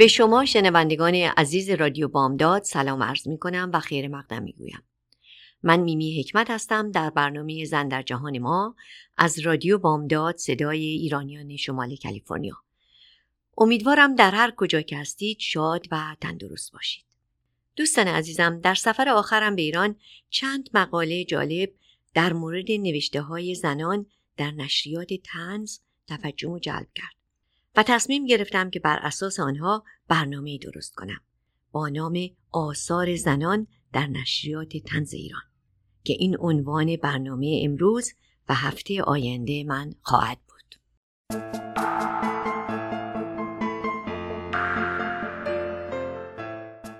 به شما شنوندگان عزیز رادیو بامداد سلام عرض می کنم و خیر مقدم می گویم. من میمی حکمت هستم در برنامه زن در جهان ما از رادیو بامداد صدای ایرانیان شمال کالیفرنیا. امیدوارم در هر کجا که هستید شاد و تندرست باشید. دوستان عزیزم در سفر آخرم به ایران چند مقاله جالب در مورد نوشته های زنان در نشریات تنز توجه جلب کرد. و تصمیم گرفتم که بر اساس آنها برنامه درست کنم با نام آثار زنان در نشریات تنز ایران که این عنوان برنامه امروز و هفته آینده من خواهد بود.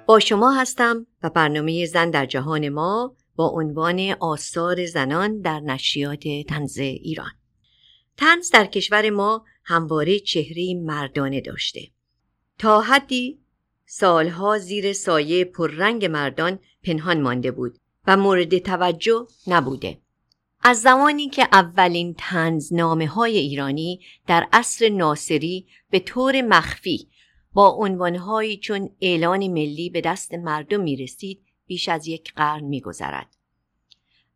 با شما هستم و برنامه زن در جهان ما با عنوان آثار زنان در نشریات تنز ایران. تنز در کشور ما همواره چهره مردانه داشته تا حدی سالها زیر سایه پررنگ مردان پنهان مانده بود و مورد توجه نبوده از زمانی که اولین تنزنامه های ایرانی در عصر ناصری به طور مخفی با عنوانهایی چون اعلان ملی به دست مردم می رسید بیش از یک قرن می گذرد.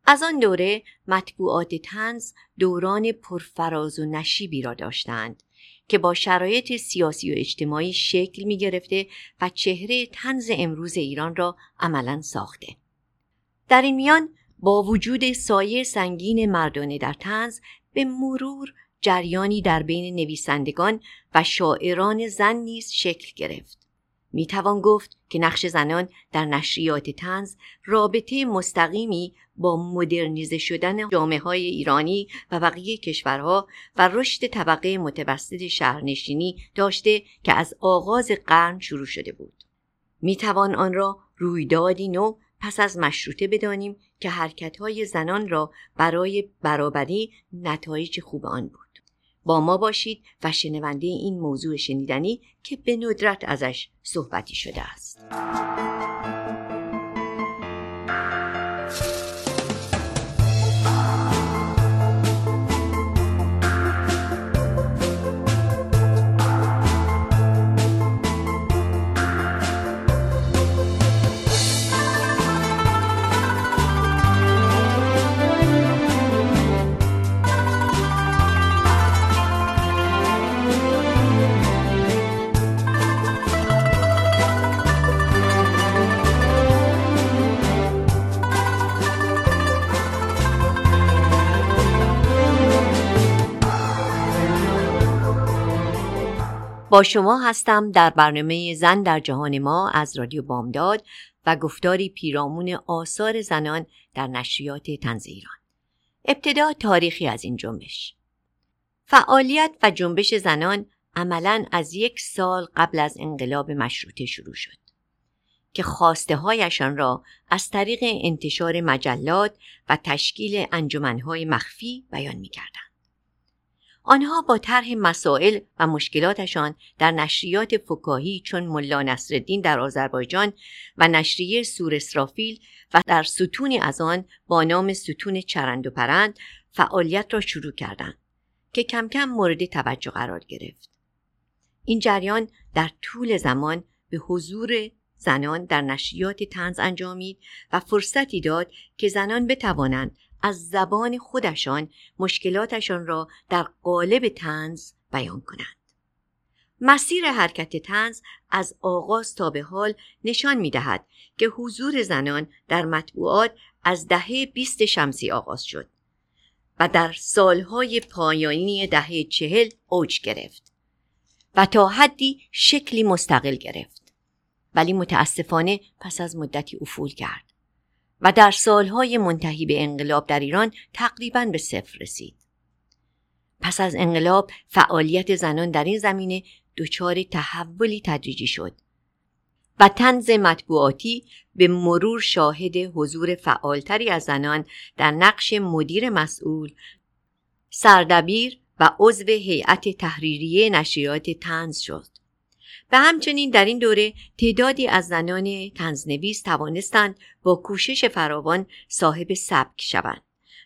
از آن دوره مطبوعات تنز دوران پرفراز و نشیبی را داشتند که با شرایط سیاسی و اجتماعی شکل می گرفته و چهره تنز امروز ایران را عملا ساخته. در این میان با وجود سایه سنگین مردانه در تنز به مرور جریانی در بین نویسندگان و شاعران زن نیز شکل گرفت. می توان گفت که نقش زنان در نشریات تنز رابطه مستقیمی با مدرنیزه شدن جامعه های ایرانی و بقیه کشورها و رشد طبقه متوسط شهرنشینی داشته که از آغاز قرن شروع شده بود. می توان آن را رویدادی نو پس از مشروطه بدانیم که حرکت های زنان را برای برابری نتایج خوب آن بود. با ما باشید و شنونده این موضوع شنیدنی که به ندرت ازش صحبتی شده است. با شما هستم در برنامه زن در جهان ما از رادیو بامداد و گفتاری پیرامون آثار زنان در نشریات تنز ایران. ابتدا تاریخی از این جنبش. فعالیت و جنبش زنان عملا از یک سال قبل از انقلاب مشروطه شروع شد که خواسته هایشان را از طریق انتشار مجلات و تشکیل انجمنهای مخفی بیان می کردن. آنها با طرح مسائل و مشکلاتشان در نشریات فکاهی چون ملا نصرالدین در آذربایجان و نشریه سور اسرافیل و در ستونی از آن با نام ستون چرند و پرند فعالیت را شروع کردند که کم کم مورد توجه قرار گرفت. این جریان در طول زمان به حضور زنان در نشریات تنز انجامید و فرصتی داد که زنان بتوانند از زبان خودشان مشکلاتشان را در قالب تنز بیان کنند. مسیر حرکت تنز از آغاز تا به حال نشان می دهد که حضور زنان در مطبوعات از دهه 20 شمسی آغاز شد و در سالهای پایانی دهه چهل اوج گرفت و تا حدی شکلی مستقل گرفت ولی متاسفانه پس از مدتی افول کرد و در سالهای منتهی به انقلاب در ایران تقریبا به صفر رسید. پس از انقلاب فعالیت زنان در این زمینه دچار تحولی تدریجی شد و تنز مطبوعاتی به مرور شاهد حضور فعالتری از زنان در نقش مدیر مسئول سردبیر و عضو هیئت تحریریه نشریات تنز شد. و همچنین در این دوره تعدادی از زنان تنزنویس توانستند با کوشش فراوان صاحب سبک شوند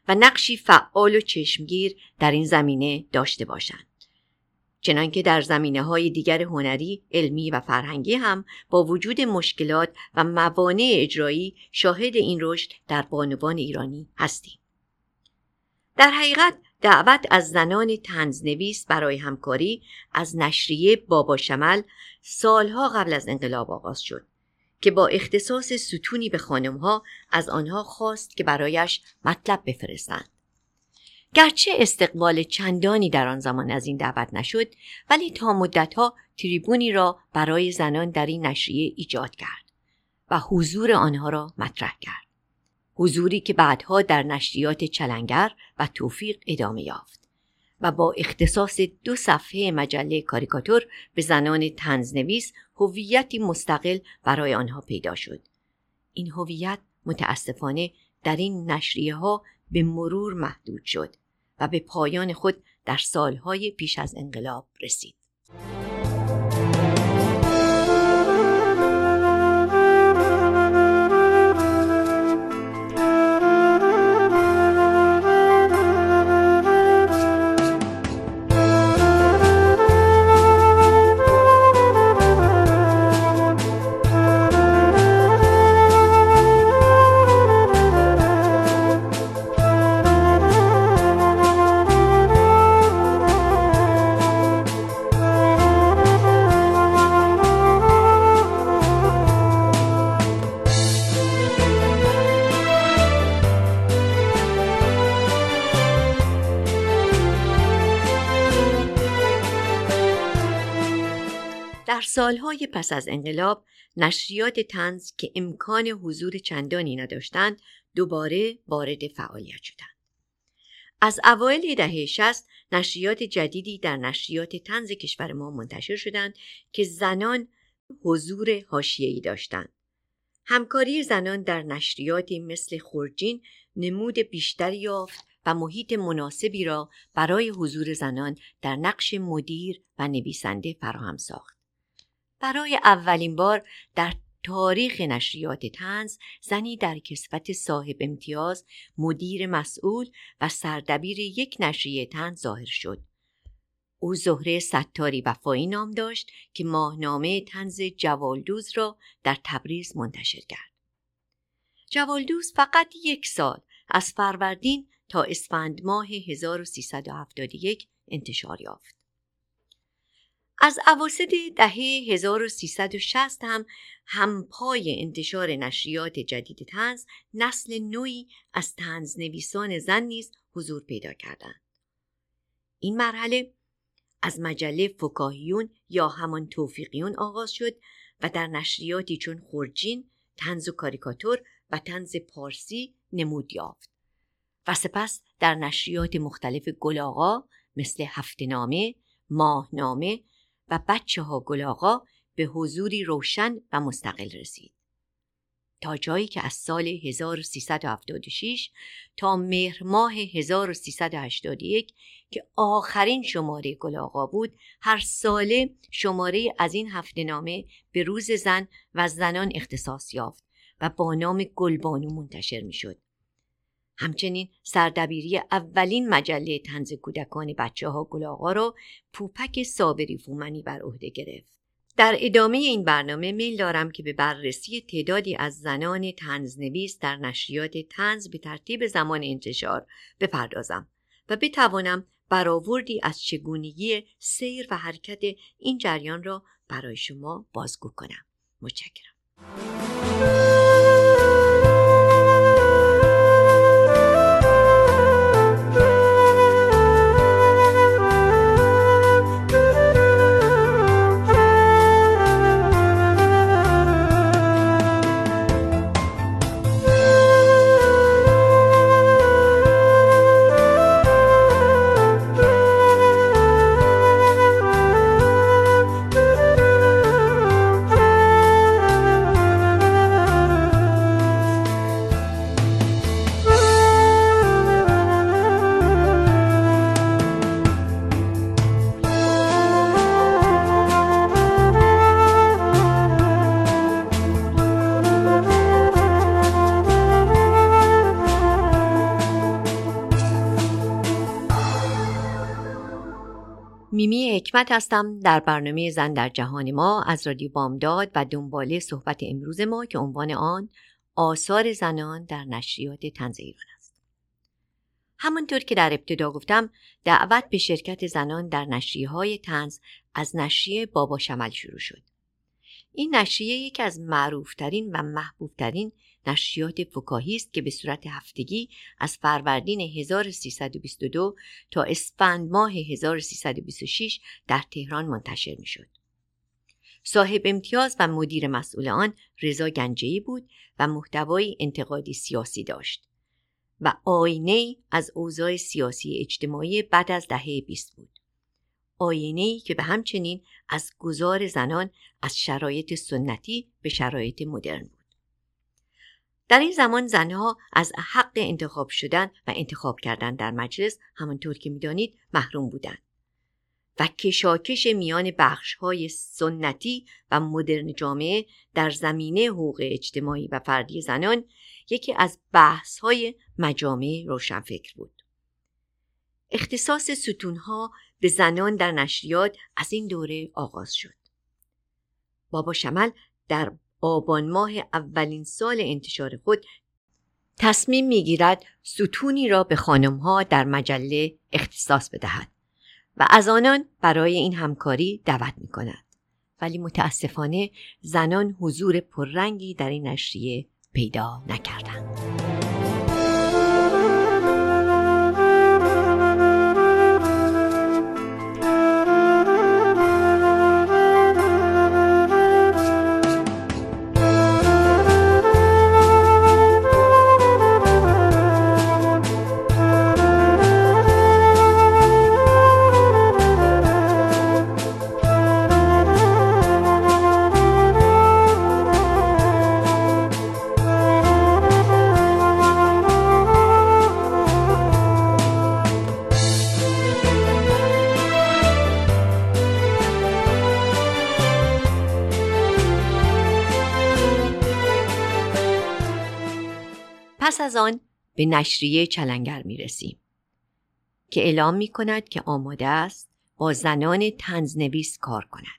و نقشی فعال و چشمگیر در این زمینه داشته باشند. چنانکه در زمینه های دیگر هنری، علمی و فرهنگی هم با وجود مشکلات و موانع اجرایی شاهد این رشد در بانوان ایرانی هستیم. در حقیقت دعوت از زنان تنزنویس برای همکاری از نشریه بابا شمل سالها قبل از انقلاب آغاز شد که با اختصاص ستونی به خانمها از آنها خواست که برایش مطلب بفرستند. گرچه استقبال چندانی در آن زمان از این دعوت نشد ولی تا مدتها تریبونی را برای زنان در این نشریه ایجاد کرد و حضور آنها را مطرح کرد. حضوری که بعدها در نشریات چلنگر و توفیق ادامه یافت و با اختصاص دو صفحه مجله کاریکاتور به زنان تنزنویس هویتی مستقل برای آنها پیدا شد. این هویت متاسفانه در این نشریه ها به مرور محدود شد و به پایان خود در سالهای پیش از انقلاب رسید. در سالهای پس از انقلاب نشریات تنز که امکان حضور چندانی نداشتند دوباره وارد فعالیت شدند. از اوایل دهه شست نشریات جدیدی در نشریات تنز کشور ما منتشر شدند که زنان حضور حاشیه‌ای داشتند. همکاری زنان در نشریاتی مثل خورجین نمود بیشتری یافت و محیط مناسبی را برای حضور زنان در نقش مدیر و نویسنده فراهم ساخت. برای اولین بار در تاریخ نشریات تنز زنی در کسفت صاحب امتیاز مدیر مسئول و سردبیر یک نشریه تنز ظاهر شد. او زهره ستاری وفایی نام داشت که ماهنامه تنز جوالدوز را در تبریز منتشر کرد. جوالدوز فقط یک سال از فروردین تا اسفند ماه 1371 انتشار یافت. از اواسط دهه 1360 هم همپای انتشار نشریات جدید تنز نسل نوعی از تنز نویسان زن نیز حضور پیدا کردند. این مرحله از مجله فکاهیون یا همان توفیقیون آغاز شد و در نشریاتی چون خورجین، تنز و کاریکاتور و تنز پارسی نمود یافت و سپس در نشریات مختلف گلاغا مثل هفتنامه، ماهنامه و بچه ها گلاغا به حضوری روشن و مستقل رسید. تا جایی که از سال 1376 تا مهر ماه 1381 که آخرین شماره گلاغا بود هر ساله شماره از این هفته نامه به روز زن و زنان اختصاص یافت و با نام گلبانو منتشر می شد. همچنین سردبیری اولین مجله تنز کودکان بچه ها گلاغا را پوپک صابری فومنی بر عهده گرفت. در ادامه این برنامه میل دارم که به بررسی تعدادی از زنان تنزنویس در نشریات تنز به ترتیب زمان انتشار بپردازم و بتوانم برآوردی از چگونگی سیر و حرکت این جریان را برای شما بازگو کنم. متشکرم. حکمت هستم در برنامه زن در جهان ما از رادیو بامداد و دنباله صحبت امروز ما که عنوان آن آثار زنان در نشریات تنز ایران است. همانطور که در ابتدا گفتم دعوت به شرکت زنان در نشریه های تنز از نشریه بابا شمل شروع شد. این نشریه یکی از معروفترین و محبوبترین نشریات فکاهی است که به صورت هفتگی از فروردین 1322 تا اسفند ماه 1326 در تهران منتشر می شد. صاحب امتیاز و مدیر مسئول آن رضا گنجهی بود و محتوای انتقادی سیاسی داشت و آینه از اوضاع سیاسی اجتماعی بعد از دهه 20 بود. آینه که به همچنین از گذار زنان از شرایط سنتی به شرایط مدرن بود. در این زمان زنها از حق انتخاب شدن و انتخاب کردن در مجلس همانطور که می‌دانید محروم بودند و کشاکش میان بخش های سنتی و مدرن جامعه در زمینه حقوق اجتماعی و فردی زنان یکی از بحث های مجامع روشنفکر بود. اختصاص ستونها به زنان در نشریات از این دوره آغاز شد. بابا شمل در آبان ماه اولین سال انتشار خود تصمیم می‌گیرد ستونی را به خانمها در مجله اختصاص بدهد و از آنان برای این همکاری دعوت می کند. ولی متاسفانه زنان حضور پررنگی در این نشریه پیدا نکردند. از آن به نشریه چلنگر می رسیم که اعلام می کند که آماده است با زنان تنزنویس کار کند.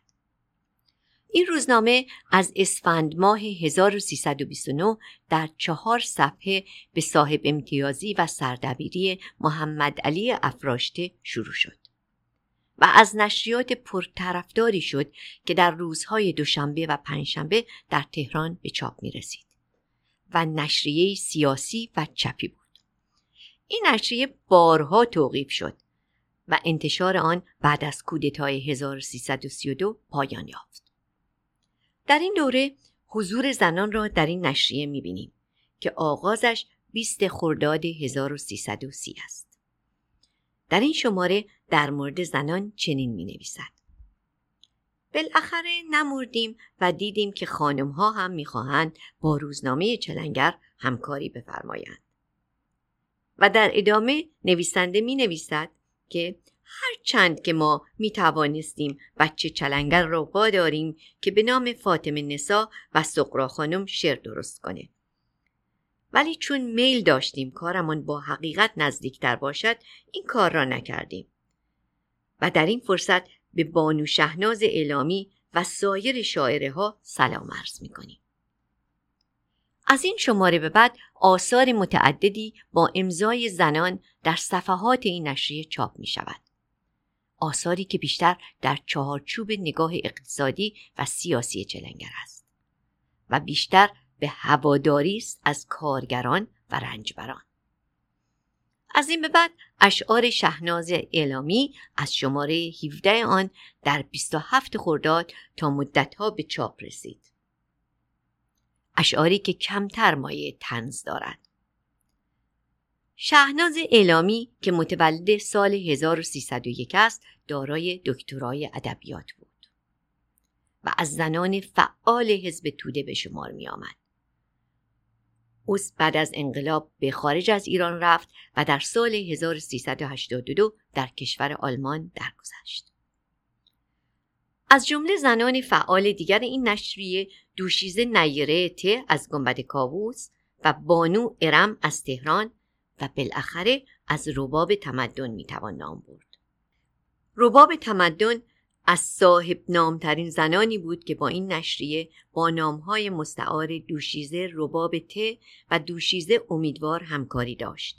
این روزنامه از اسفند ماه 1329 در چهار صفحه به صاحب امتیازی و سردبیری محمد علی افراشته شروع شد و از نشریات پرطرفداری شد که در روزهای دوشنبه و پنجشنبه در تهران به چاپ می رسید. و نشریه سیاسی و چپی بود. این نشریه بارها توقیف شد و انتشار آن بعد از کودتای 1332 پایان یافت. در این دوره حضور زنان را در این نشریه می‌بینیم که آغازش 20 خرداد 1330 است. در این شماره در مورد زنان چنین می نویسد. بالاخره نمردیم و دیدیم که خانم ها هم می‌خواهند با روزنامه چلنگر همکاری بفرمایند. و در ادامه نویسنده می نویسد که هر چند که ما می توانستیم بچه چلنگر را داریم که به نام فاطمه نسا و سقرا خانم شعر درست کنه. ولی چون میل داشتیم کارمان با حقیقت نزدیکتر باشد این کار را نکردیم. و در این فرصت به بانو شهناز اعلامی و سایر شاعره سلام عرض می کنیم. از این شماره به بعد آثار متعددی با امضای زنان در صفحات این نشریه چاپ می شود. آثاری که بیشتر در چهارچوب نگاه اقتصادی و سیاسی چلنگر است و بیشتر به هواداری است از کارگران و رنجبران. از این به بعد اشعار شهناز اعلامی از شماره 17 آن در 27 خرداد تا مدتها به چاپ رسید. اشعاری که کمتر مایه تنز دارد. شهناز اعلامی که متولد سال 1301 است دارای دکترای ادبیات بود و از زنان فعال حزب توده به شمار می آمد. اوس بعد از انقلاب به خارج از ایران رفت و در سال 1382 در کشور آلمان درگذشت. از جمله زنان فعال دیگر این نشریه دوشیزه نیره ته از گنبد کاووس و بانو ارم از تهران و بالاخره از رباب تمدن می‌توان نام برد. رباب تمدن از صاحب نامترین زنانی بود که با این نشریه با نامهای مستعار دوشیزه رباب ته و دوشیزه امیدوار همکاری داشت.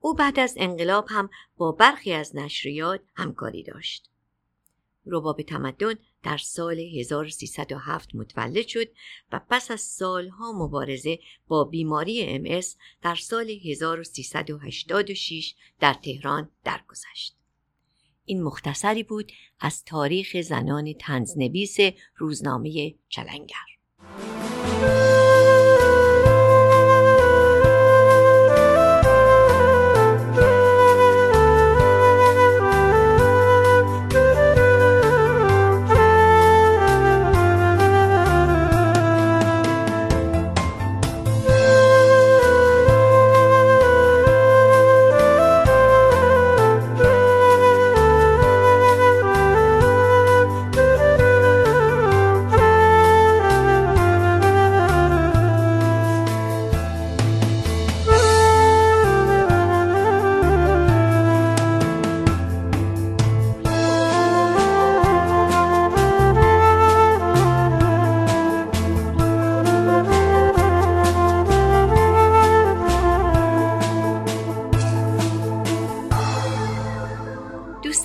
او بعد از انقلاب هم با برخی از نشریات همکاری داشت. رباب تمدن در سال 1307 متولد شد و پس از سالها مبارزه با بیماری ام در سال 1386 در تهران درگذشت. این مختصری بود از تاریخ زنان تنزنویس روزنامه چلنگر.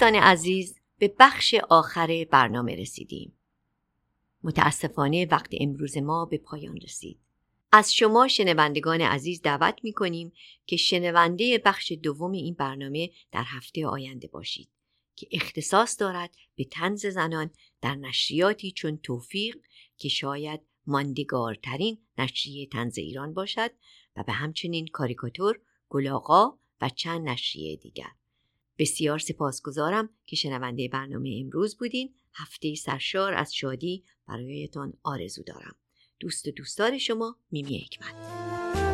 دوستان عزیز به بخش آخر برنامه رسیدیم. متاسفانه وقت امروز ما به پایان رسید. از شما شنوندگان عزیز دعوت می کنیم که شنونده بخش دوم این برنامه در هفته آینده باشید که اختصاص دارد به تنز زنان در نشریاتی چون توفیق که شاید ماندگارترین نشریه تنز ایران باشد و به همچنین کاریکاتور، گلاغا و چند نشریه دیگر. بسیار سپاسگزارم که شنونده برنامه امروز بودین. هفته سرشار از شادی برایتان آرزو دارم. دوست و دوستدار شما میمی حکمت.